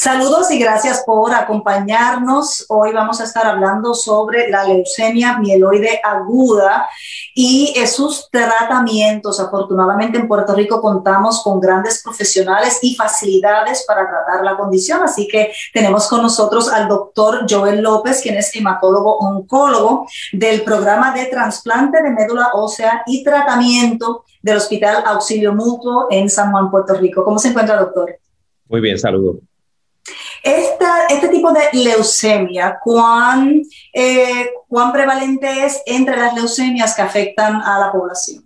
Saludos y gracias por acompañarnos. Hoy vamos a estar hablando sobre la leucemia mieloide aguda y sus tratamientos. Afortunadamente en Puerto Rico contamos con grandes profesionales y facilidades para tratar la condición, así que tenemos con nosotros al doctor Joel López, quien es hematólogo oncólogo del programa de trasplante de médula ósea y tratamiento del Hospital Auxilio Mutuo en San Juan, Puerto Rico. ¿Cómo se encuentra, doctor? Muy bien, saludos este tipo de leucemia, ¿cuán, eh, ¿cuán prevalente es entre las leucemias que afectan a la población?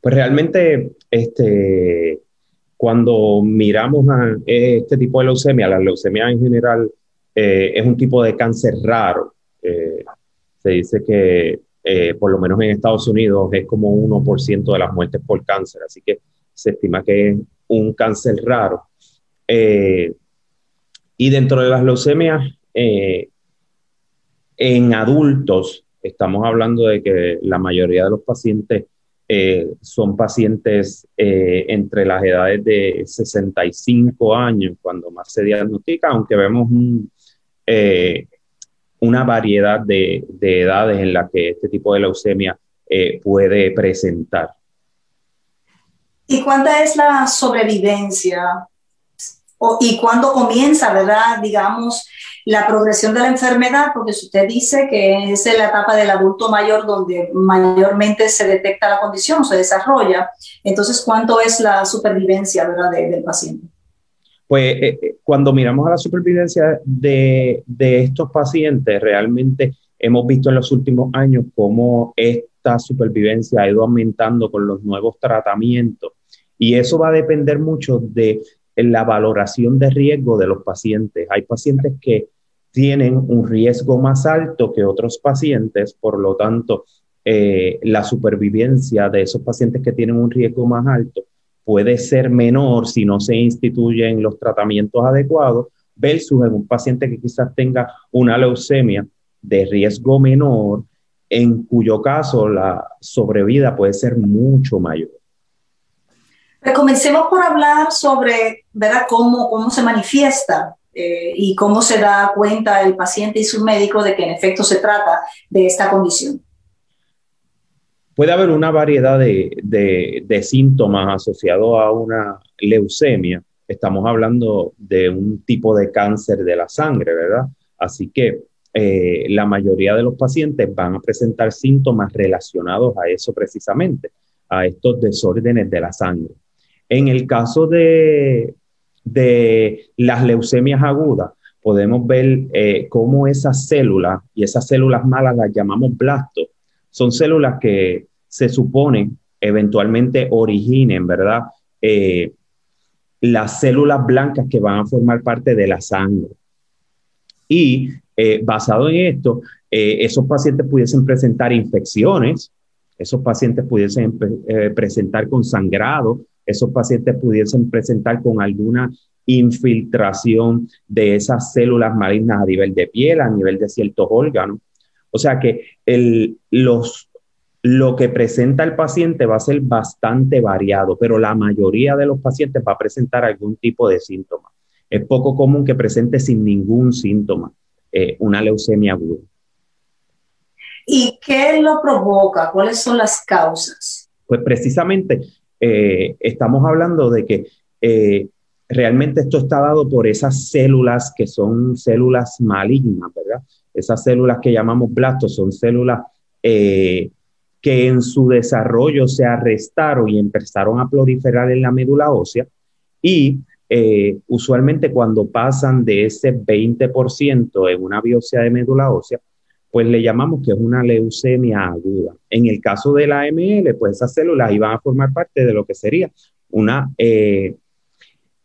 Pues realmente, este, cuando miramos a este tipo de leucemia, la leucemia en general eh, es un tipo de cáncer raro. Eh, se dice que por lo menos en Estados Unidos es como 1% de las muertes por cáncer, así que se estima que es un cáncer raro. Y dentro de las leucemias eh, en adultos, estamos hablando de que la mayoría de los pacientes eh, son pacientes eh, entre las edades de 65 años, cuando más se diagnostica, aunque vemos una variedad de, edades en las que este tipo de leucemia puede presentar. ¿Y cuánta es la sobrevivencia y cuándo comienza, ¿verdad? Digamos, la progresión de la enfermedad, porque si usted dice que es en la etapa del adulto mayor donde mayormente se detecta la condición, se desarrolla, entonces, ¿cuánto es la supervivencia, ¿verdad, del paciente? Pues eh, eh, cuando miramos a la supervivencia de, de estos pacientes, realmente hemos visto en los últimos años cómo esta supervivencia ha ido aumentando con los nuevos tratamientos. Y eso va a depender mucho de en la valoración de riesgo de los pacientes. Hay pacientes que tienen un riesgo más alto que otros pacientes, por lo tanto, eh, la supervivencia de esos pacientes que tienen un riesgo más alto puede ser menor si no se instituyen los tratamientos adecuados versus en un paciente que quizás tenga una leucemia de riesgo menor, en cuyo caso la sobrevida puede ser mucho mayor. Comencemos por hablar sobre ¿verdad? Cómo, cómo se manifiesta eh, y cómo se da cuenta el paciente y su médico de que en efecto se trata de esta condición. Puede haber una variedad de, de, síntomas asociados a una leucemia. Estamos hablando de un tipo de cáncer de la sangre, ¿verdad? Así que eh, la mayoría de los pacientes van a presentar síntomas relacionados a eso precisamente, a estos desórdenes de la sangre. En el caso de, las leucemias agudas, podemos ver eh, cómo esas células, y esas células malas las llamamos blastos, son células que se suponen eventualmente originen, ¿verdad? Eh, las células blancas que van a formar parte de la sangre. Y eh, basado en esto, esos pacientes pudiesen presentar infecciones, esos pacientes pudiesen presentar con sangrado, esos pacientes pudiesen presentar con alguna infiltración de esas células malignas a nivel de piel, a nivel de ciertos órganos. O sea que el, los, lo que presenta el paciente va a ser bastante variado, pero la mayoría de los pacientes va a presentar algún tipo de síntoma. Es poco común que presente sin ningún síntoma eh, una leucemia aguda. ¿Y qué lo provoca? ¿Cuáles son las causas? Pues precisamente eh, estamos hablando de que eh, realmente esto está dado por esas células que son células malignas, ¿verdad? Esas células que llamamos blastos son células eh, que en su desarrollo se arrestaron y empezaron a proliferar en la médula ósea y usualmente cuando pasan de ese 20% en una biopsia de médula ósea, pues le llamamos que es una leucemia aguda. En el caso de la AML, pues esas células iban a formar parte de lo que sería una, eh,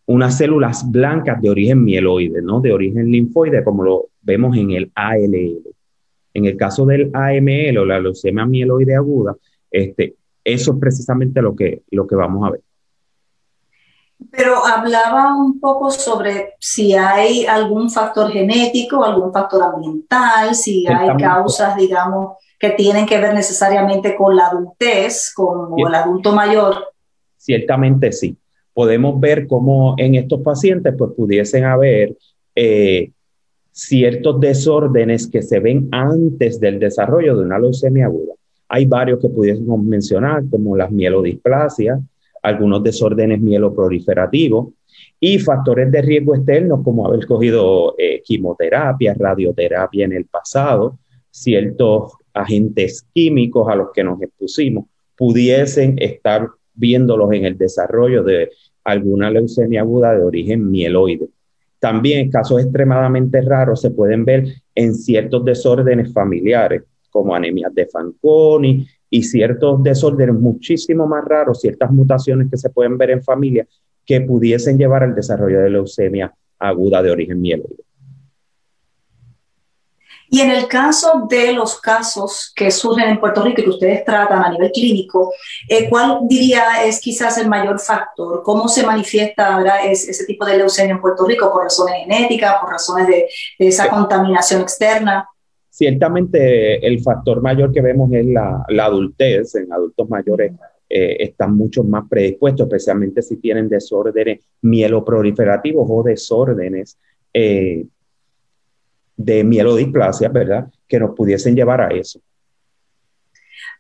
unas células blancas de origen mieloide, ¿no? De origen linfoide, como lo vemos en el ALL. En el caso del AML o la leucemia mieloide aguda, este, eso es precisamente lo que, lo que vamos a ver. Pero hablaba un poco sobre si hay algún factor genético, algún factor ambiental, si hay causas, digamos, que tienen que ver necesariamente con la adultez, con el adulto mayor. Ciertamente sí. Podemos ver cómo en estos pacientes pues pudiesen haber eh, ciertos desórdenes que se ven antes del desarrollo de una leucemia aguda. Hay varios que pudiésemos mencionar, como las mielodisplasias, algunos desórdenes mieloproliferativos y factores de riesgo externos como haber cogido eh, quimioterapia, radioterapia en el pasado, ciertos agentes químicos a los que nos expusimos pudiesen estar viéndolos en el desarrollo de alguna leucemia aguda de origen mieloide. También casos extremadamente raros se pueden ver en ciertos desórdenes familiares, como anemias de Fanconi y ciertos desórdenes muchísimo más raros, ciertas mutaciones que se pueden ver en familia que pudiesen llevar al desarrollo de leucemia aguda de origen mieloide. Y en el caso de los casos que surgen en Puerto Rico y que ustedes tratan a nivel clínico, eh, ¿cuál diría es quizás el mayor factor? ¿Cómo se manifiesta ese tipo de leucemia en Puerto Rico? ¿Por razones genéticas, por razones de esa contaminación externa? Ciertamente el factor mayor que vemos es la, adultez. En adultos mayores eh, están mucho más predispuestos, especialmente si tienen desórdenes mieloproliferativos o desórdenes eh, de mielodisplasia, ¿verdad? Que nos pudiesen llevar a eso.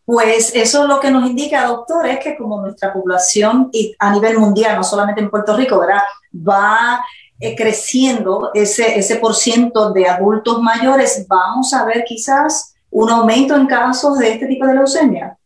Pues eso lo que nos indica, doctor, es que como nuestra población y a nivel mundial, no solamente en Puerto Rico, ¿verdad? Va eh, creciendo ese, ese por ciento de adultos mayores, vamos a ver quizás un aumento en casos de este tipo de leucemia.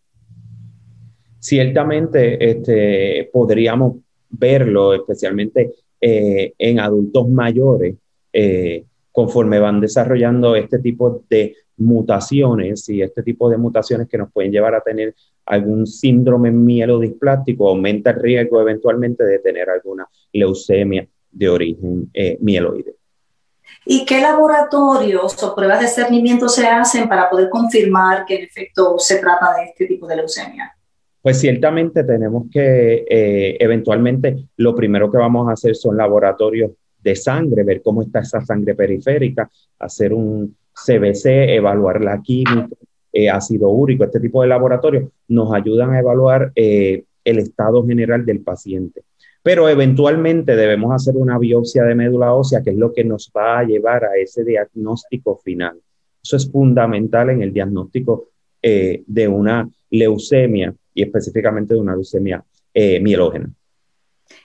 Ciertamente este, podríamos verlo, especialmente eh, en adultos mayores, eh, conforme van desarrollando este tipo de mutaciones y este tipo de mutaciones que nos pueden llevar a tener algún síndrome mielodisplástico, aumenta el riesgo eventualmente de tener alguna leucemia de origen eh, mieloide. ¿Y qué laboratorios o pruebas de cernimiento se hacen para poder confirmar que en efecto se trata de este tipo de leucemia? Pues ciertamente tenemos que, eh, eventualmente, lo primero que vamos a hacer son laboratorios de sangre, ver cómo está esa sangre periférica, hacer un CBC, evaluar la química, eh, ácido úrico, este tipo de laboratorios nos ayudan a evaluar el estado general del paciente pero eventualmente debemos hacer una biopsia de médula ósea, que es lo que nos va a llevar a ese diagnóstico final. Eso es fundamental en el diagnóstico eh, de una leucemia y específicamente de una leucemia eh, mielógena.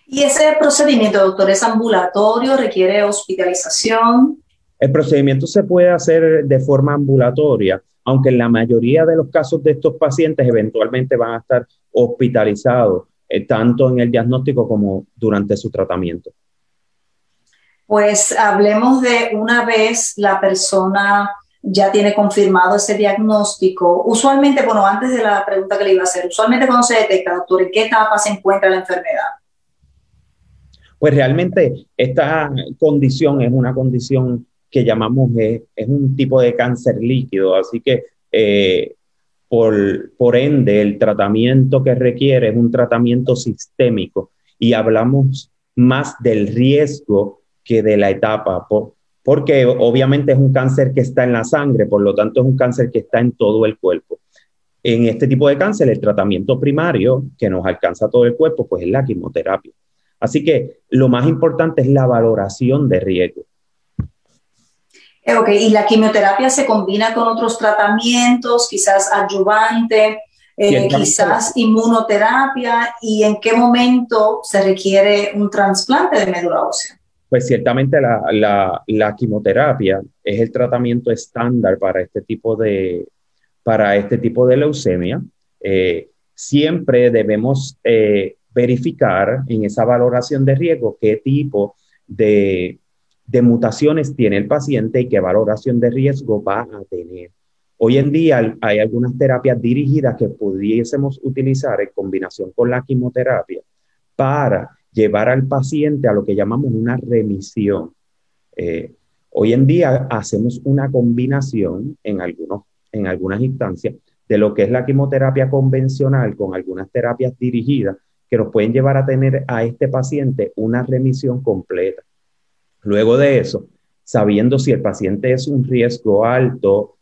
¿Y ese procedimiento, doctor, es ambulatorio? ¿Requiere hospitalización? El procedimiento se puede hacer de forma ambulatoria, aunque en la mayoría de los casos de estos pacientes eventualmente van a estar hospitalizados eh, tanto en el diagnóstico como durante su tratamiento? Pues hablemos de una vez la persona ya tiene confirmado ese diagnóstico. Usualmente, bueno, antes de la pregunta que le iba a hacer, usualmente cuando se detecta, doctor, ¿en qué etapa se encuentra la enfermedad? Pues realmente esta condición es una condición que llamamos, eh, es, un tipo de cáncer líquido, así que eh, por, ende, el tratamiento que requiere es un tratamiento sistémico y hablamos más del riesgo que de la etapa, porque obviamente es un cáncer que está en la sangre, por lo tanto es un cáncer que está en todo el cuerpo. En este tipo de cáncer, el tratamiento primario que nos alcanza todo el cuerpo, pues es la quimioterapia. Así que lo más importante es la valoración de riesgo. Eh, ok, y la quimioterapia se combina con otros tratamientos, quizás adyuvante, eh, quizás inmunoterapia, y en qué momento se requiere un trasplante de médula ósea. Pues ciertamente la, la, quimioterapia es el tratamiento estándar para este tipo de, para este tipo de leucemia. Eh, siempre debemos verificar en esa valoración de riesgo qué tipo de, de mutaciones tiene el paciente y qué valoración de riesgo va a tener. Hoy en día hay algunas terapias dirigidas que pudiésemos utilizar en combinación con la quimioterapia para llevar al paciente a lo que llamamos una remisión. Eh, Hoy en día hacemos una combinación en, algunos, en algunas instancias de lo que es la quimioterapia convencional con algunas terapias dirigidas que nos pueden llevar a tener a este paciente una remisión completa. Luego de eso, sabiendo si el paciente es un riesgo alto,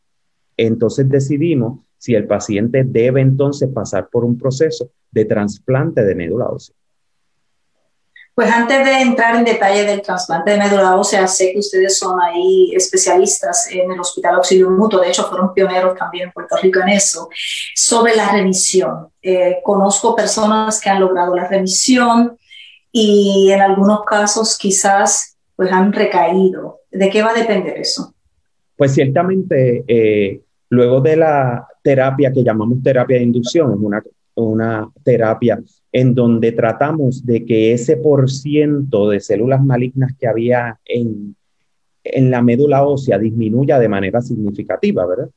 entonces decidimos si el paciente debe entonces pasar por un proceso de trasplante de médula ósea. Pues antes de entrar en detalle del trasplante de médula ósea, sé que ustedes son ahí especialistas en el Hospital Auxilio Mutuo, de hecho fueron pioneros también en Puerto Rico en eso, sobre la remisión. Eh, conozco personas que han logrado la remisión y en algunos casos quizás pues han recaído. ¿De qué va a depender eso? Pues ciertamente, eh, luego de la terapia que llamamos terapia de inducción, es una, una terapia en donde tratamos de que ese por ciento de células malignas que había en, en la médula ósea disminuya de manera significativa, ¿verdad?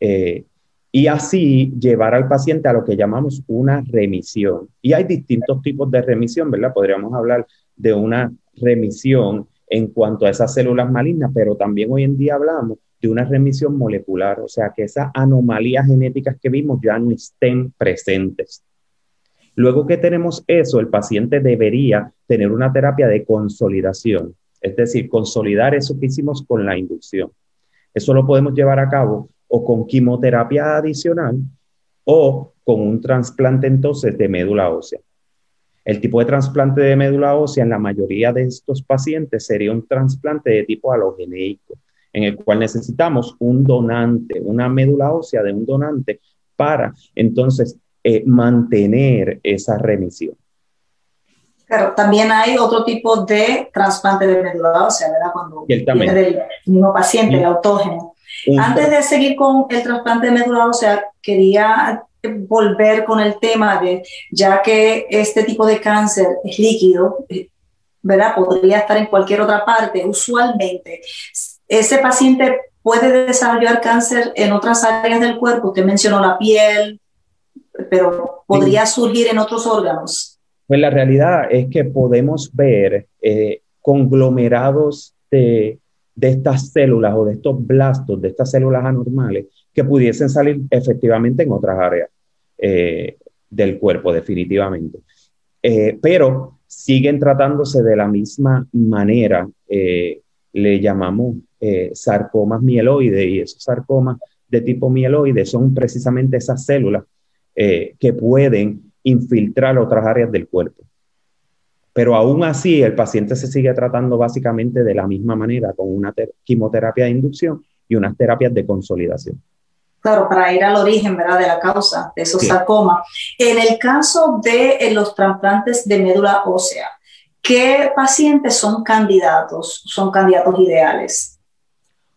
Eh, y así llevar al paciente a lo que llamamos una remisión. Y hay distintos tipos de remisión, ¿verdad? Podríamos hablar de una remisión en cuanto a esas células malignas, pero también hoy en día hablamos de una remisión molecular, o sea, que esas anomalías genéticas que vimos ya no estén presentes. Luego que tenemos eso, el paciente debería tener una terapia de consolidación, es decir, consolidar eso que hicimos con la inducción. Eso lo podemos llevar a cabo o con quimioterapia adicional o con un trasplante entonces de médula ósea. El tipo de trasplante de médula ósea en la mayoría de estos pacientes sería un trasplante de tipo alogeneico, en el cual necesitamos un donante, una médula ósea de un donante para entonces eh, mantener esa remisión. Claro, también hay otro tipo de trasplante de médula ósea, ¿verdad? Cuando viene del mismo paciente, el autógeno. Antes de seguir con el trasplante de médula ósea, quería volver con el tema de, ya que este tipo de cáncer es líquido, eh, ¿verdad? Podría estar en cualquier otra parte. Usualmente, ese paciente puede desarrollar cáncer en otras áreas del cuerpo. Usted mencionó la piel, pero podría surgir en otros órganos. Pues la realidad es que podemos ver eh, conglomerados de, de, estas células o de estos blastos, de estas células anormales, que pudiesen salir efectivamente en otras áreas eh, del cuerpo, definitivamente. Eh, pero siguen tratándose de la misma manera, le llamamos sarcomas mieloides, y esos sarcomas de tipo mieloide son precisamente esas células eh, que pueden infiltrar otras áreas del cuerpo. Pero aún así, el paciente se sigue tratando básicamente de la misma manera, con una quimioterapia de inducción y unas terapias de consolidación. Claro, para ir al origen, ¿verdad? De la causa de esos sarcomas. En el caso de los trasplantes de médula ósea, ¿qué pacientes son candidatos, son candidatos ideales?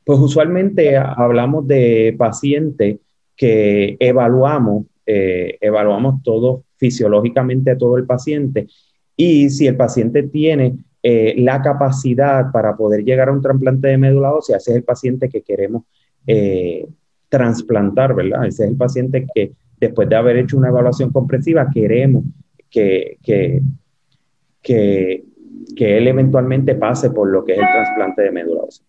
Pues usualmente hablamos de pacientes que evaluamos eh, evaluamos todo fisiológicamente a todo el paciente y si el paciente tiene eh, la capacidad para poder llegar a un trasplante de médula ósea, ese es el paciente que queremos eh, trasplantar, ¿verdad? Ese es el paciente que después de haber hecho una evaluación comprensiva queremos que, que, que, que él eventualmente pase por lo que es el trasplante de médula ósea.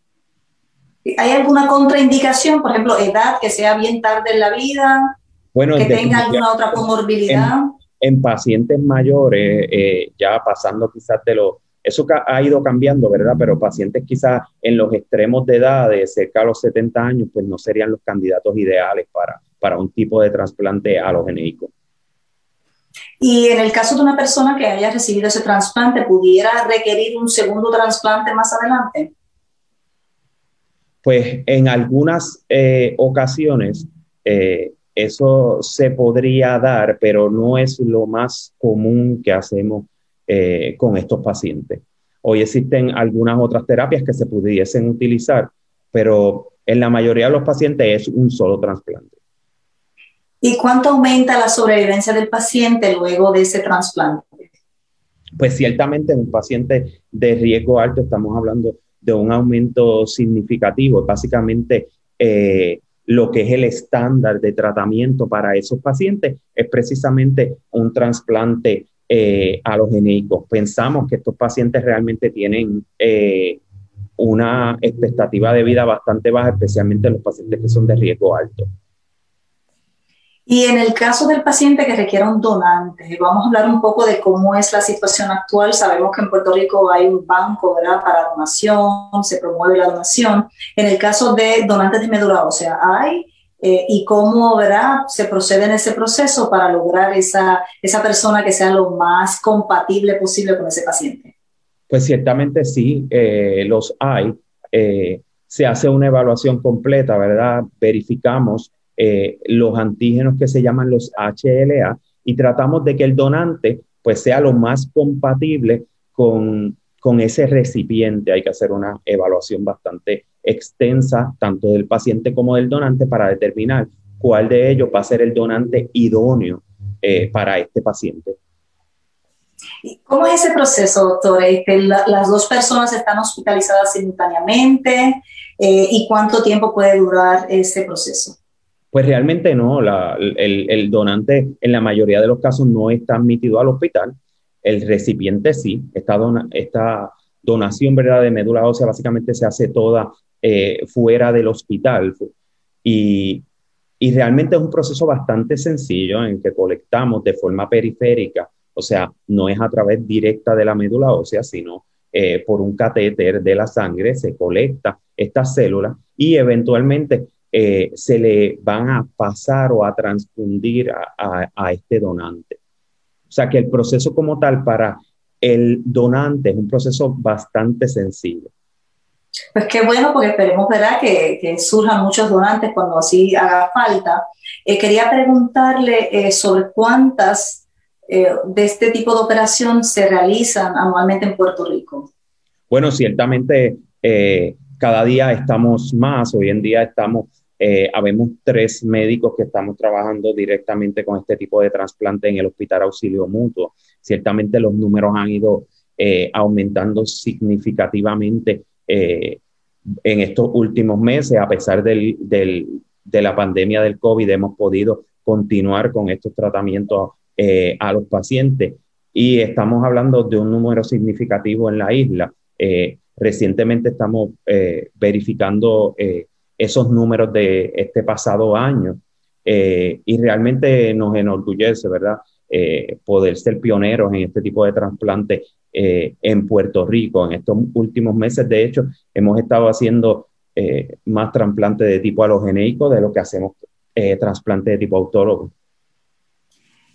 ¿Hay alguna contraindicación, por ejemplo, edad, que sea bien tarde en la vida? Bueno, que tenga alguna otra comorbilidad. En, pacientes mayores, eh, ya pasando quizás de los, eso ha ido cambiando, ¿verdad? Pero pacientes quizás en los extremos de edad, de cerca de los 70 años, pues no serían los candidatos ideales para, para un tipo de trasplante alogeneico. Y en el caso de una persona que haya recibido ese trasplante, ¿pudiera requerir un segundo trasplante más adelante? Pues en algunas eh, ocasiones eh, eso se podría dar, pero no es lo más común que hacemos eh, con estos pacientes. Hoy existen algunas otras terapias que se pudiesen utilizar, pero en la mayoría de los pacientes es un solo trasplante. ¿Y cuánto aumenta la sobrevivencia del paciente luego de ese trasplante? Pues ciertamente en un paciente de riesgo alto estamos hablando de un aumento significativo. Básicamente, eh, lo que es el estándar de tratamiento para esos pacientes es precisamente un trasplante eh, alogeneico. Pensamos que estos pacientes realmente tienen eh, una expectativa de vida bastante baja, especialmente en los pacientes que son de riesgo alto. Y en el caso del paciente que requiera un donante, vamos a hablar un poco de cómo es la situación actual. Sabemos que en Puerto Rico hay un banco ¿verdad? para donación, se promueve la donación. En el caso de donantes de médula ósea, ¿hay? Eh, y cómo se procede en ese proceso para lograr esa, esa persona que sea lo más compatible posible con ese paciente. Pues ciertamente sí, eh, los hay. Eh, se hace una evaluación completa, ¿verdad? Verificamos los antígenos que se llaman los HLA y tratamos de que el donante pues sea lo más compatible con, con ese recipiente. Hay que hacer una evaluación bastante extensa, tanto del paciente como del donante, para determinar cuál de ellos va a ser el donante idóneo eh, para este paciente. ¿Cómo es ese proceso, doctor? Este, ¿Las dos personas están hospitalizadas simultáneamente? Eh, ¿Y cuánto tiempo puede durar ese proceso? Pues realmente no, el, donante en la mayoría de los casos no está admitido al hospital, el recipiente sí, esta, esta donación ¿verdad? de médula ósea básicamente se hace toda eh, fuera del hospital y, y realmente es un proceso bastante sencillo en que colectamos de forma periférica, o sea, no es a través directa de la médula ósea, sino eh, por un catéter de la sangre, se colecta estas células y eventualmente eh, se le van a pasar o a transfundir a, este donante. O sea que el proceso como tal para el donante es un proceso bastante sencillo. Pues qué bueno, porque esperemos ¿verdad? Que, surjan muchos donantes cuando así haga falta. Eh, quería preguntarle eh, sobre cuántas de este tipo de operación se realizan anualmente en Puerto Rico. Bueno, ciertamente cada día estamos más, hoy en día estamos eh, habemos tres médicos que estamos trabajando directamente con este tipo de trasplante en el Hospital Auxilio Mutuo. Ciertamente los números han ido eh, aumentando significativamente eh, en estos últimos meses, a pesar del, de la pandemia del COVID, hemos podido continuar con estos tratamientos a los pacientes y estamos hablando de un número significativo en la isla. recientemente estamos verificando esos números de este pasado año. Eh, y realmente nos enorgullece, ¿verdad? Eh, poder ser pioneros en este tipo de trasplante eh, en Puerto Rico. En estos últimos meses, de hecho, hemos estado haciendo más trasplantes de tipo halogeneico de lo que hacemos trasplante de tipo autólogo.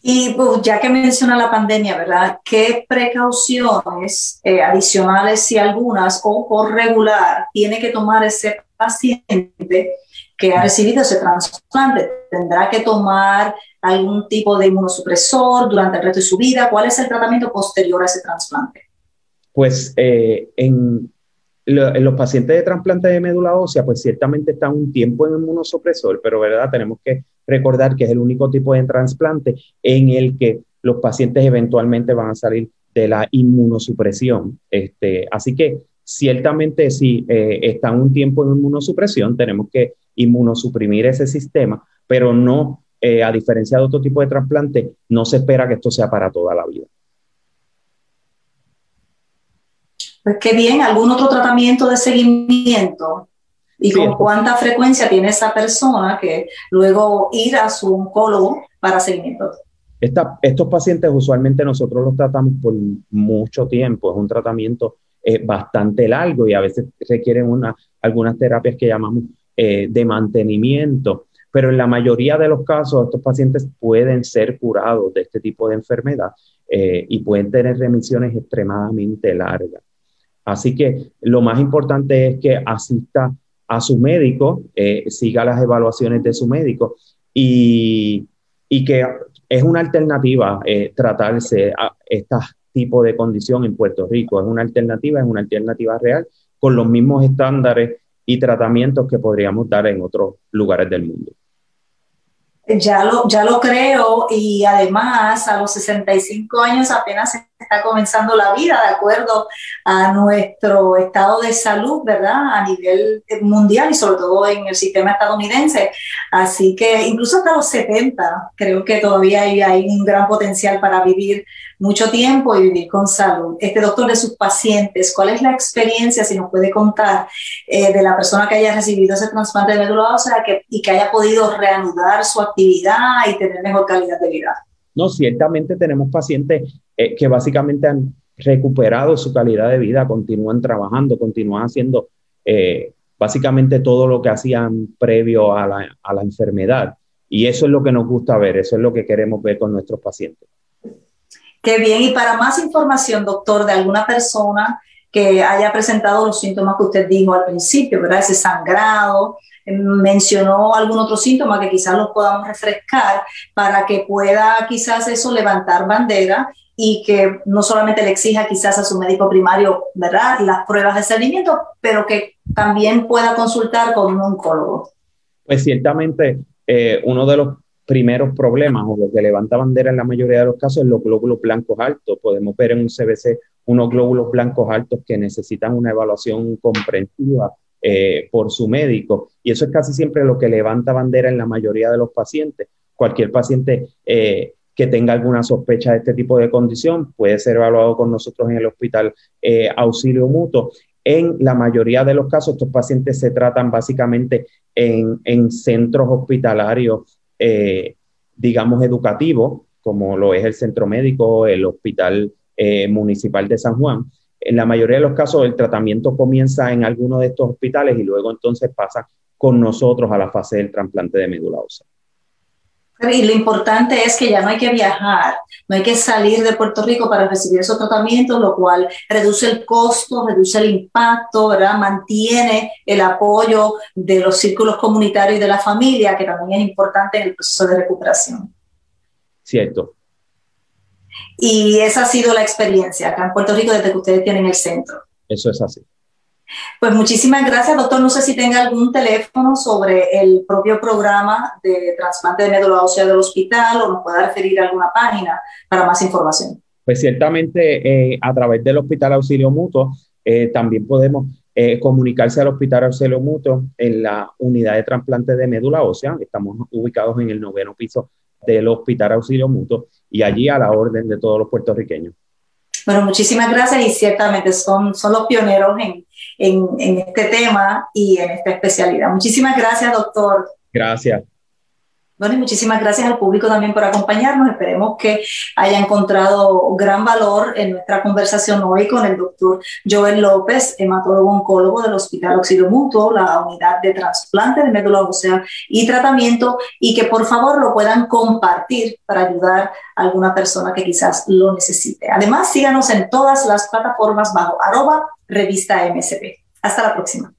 Y pues, ya que menciona la pandemia, ¿verdad? ¿Qué precauciones adicionales, si algunas, o por regular, tiene que tomar ese paciente que ha recibido ese trasplante tendrá que tomar algún tipo de inmunosupresor durante el resto de su vida. ¿Cuál es el tratamiento posterior a ese trasplante? Pues eh, en, los pacientes de trasplante de médula ósea, pues ciertamente están un tiempo en inmunosupresor, pero verdad tenemos que recordar que es el único tipo de trasplante en el que los pacientes eventualmente van a salir de la inmunosupresión. Este, así que Ciertamente, si eh, está un tiempo en inmunosupresión, tenemos que inmunosuprimir ese sistema, pero no, eh, a diferencia de otro tipo de trasplante, no se espera que esto sea para toda la vida. Pues qué bien, ¿algún otro tratamiento de seguimiento? ¿Y con cuánta frecuencia tiene esa persona que luego ir a su oncólogo para seguimiento? estos pacientes usualmente nosotros los tratamos por mucho tiempo, es un tratamiento eh, bastante largo y a veces requieren una, algunas terapias que llamamos eh, de mantenimiento, pero en la mayoría de los casos estos pacientes pueden ser curados de este tipo de enfermedad eh, y pueden tener remisiones extremadamente largas. Así que lo más importante es que asista a su médico, siga las evaluaciones de su médico y, y que es una alternativa tratarse a estas tipo de condición en Puerto Rico. Es una alternativa, es una alternativa real con los mismos estándares y tratamientos que podríamos dar en otros lugares del mundo. Ya lo, ya lo creo y además a los 65 años apenas está comenzando la vida de acuerdo a nuestro estado de salud, ¿verdad? A nivel mundial y sobre todo en el sistema estadounidense. Así que incluso hasta los 70 creo que todavía hay, un gran potencial para vivir mucho tiempo y vivir con salud. Este doctor de sus pacientes, ¿cuál es la experiencia, si nos puede contar, eh, de la persona que haya recibido ese trasplante de médula ósea que, y que haya podido reanudar su actividad y tener mejor calidad de vida? No, ciertamente tenemos pacientes eh, que básicamente han recuperado su calidad de vida, continúan trabajando, continúan haciendo eh, básicamente todo lo que hacían previo a la, a la enfermedad. Y eso es lo que nos gusta ver, eso es lo que queremos ver con nuestros pacientes. Qué bien. Y para más información, doctor, de alguna persona que haya presentado los síntomas que usted dijo al principio, ¿verdad? Ese sangrado, em, mencionó algún otro síntoma que quizás los podamos refrescar para que pueda quizás eso levantar bandera y que no solamente le exija quizás a su médico primario, ¿verdad? Las pruebas de seguimiento, pero que también pueda consultar con un oncólogo. Pues ciertamente eh, uno de los primeros problemas o lo que levanta bandera en la mayoría de los casos es los glóbulos blancos altos. Podemos ver en un CBC unos glóbulos blancos altos que necesitan una evaluación comprensiva eh, por su médico y eso es casi siempre lo que levanta bandera en la mayoría de los pacientes. Cualquier paciente eh, que tenga alguna sospecha de este tipo de condición puede ser evaluado con nosotros en el hospital eh, auxilio mutuo. En la mayoría de los casos, estos pacientes se tratan básicamente en, en centros hospitalarios digamos, educativo, como lo es el centro médico, el hospital eh, municipal de San Juan. En la mayoría de los casos, el tratamiento comienza en alguno de estos hospitales y luego entonces pasa con nosotros a la fase del trasplante de médula ósea. Y lo importante es que ya no hay que viajar, no hay que salir de Puerto Rico para recibir esos tratamientos, lo cual reduce el costo, reduce el impacto, ¿verdad? Mantiene el apoyo de los círculos comunitarios y de la familia, que también es importante en el proceso de recuperación. Cierto. Y esa ha sido la experiencia acá en Puerto Rico desde que ustedes tienen el centro. Eso es así. Pues muchísimas gracias, doctor. No sé si tenga algún teléfono sobre el propio programa de trasplante de médula ósea del hospital o nos pueda referir a alguna página para más información. Pues ciertamente eh, a través del Hospital Auxilio Mutuo eh, también podemos eh, comunicarse al Hospital Auxilio Mutuo en la unidad de trasplante de médula ósea. Estamos ubicados en el noveno piso del Hospital Auxilio Mutuo y allí a la orden de todos los puertorriqueños. Bueno, muchísimas gracias y ciertamente son, son los pioneros en, en, en este tema y en esta especialidad. Muchísimas gracias, doctor. Gracias. Bueno, y muchísimas gracias al público también por acompañarnos. Esperemos que haya encontrado gran valor en nuestra conversación hoy con el doctor Joel López, hematólogo oncólogo del Hospital Auxilio Mutuo, la unidad de trasplante de médula ósea y tratamiento, y que por favor lo puedan compartir para ayudar a alguna persona que quizás lo necesite. Además, síganos en todas las plataformas bajo arroba revista MSP. Hasta la próxima.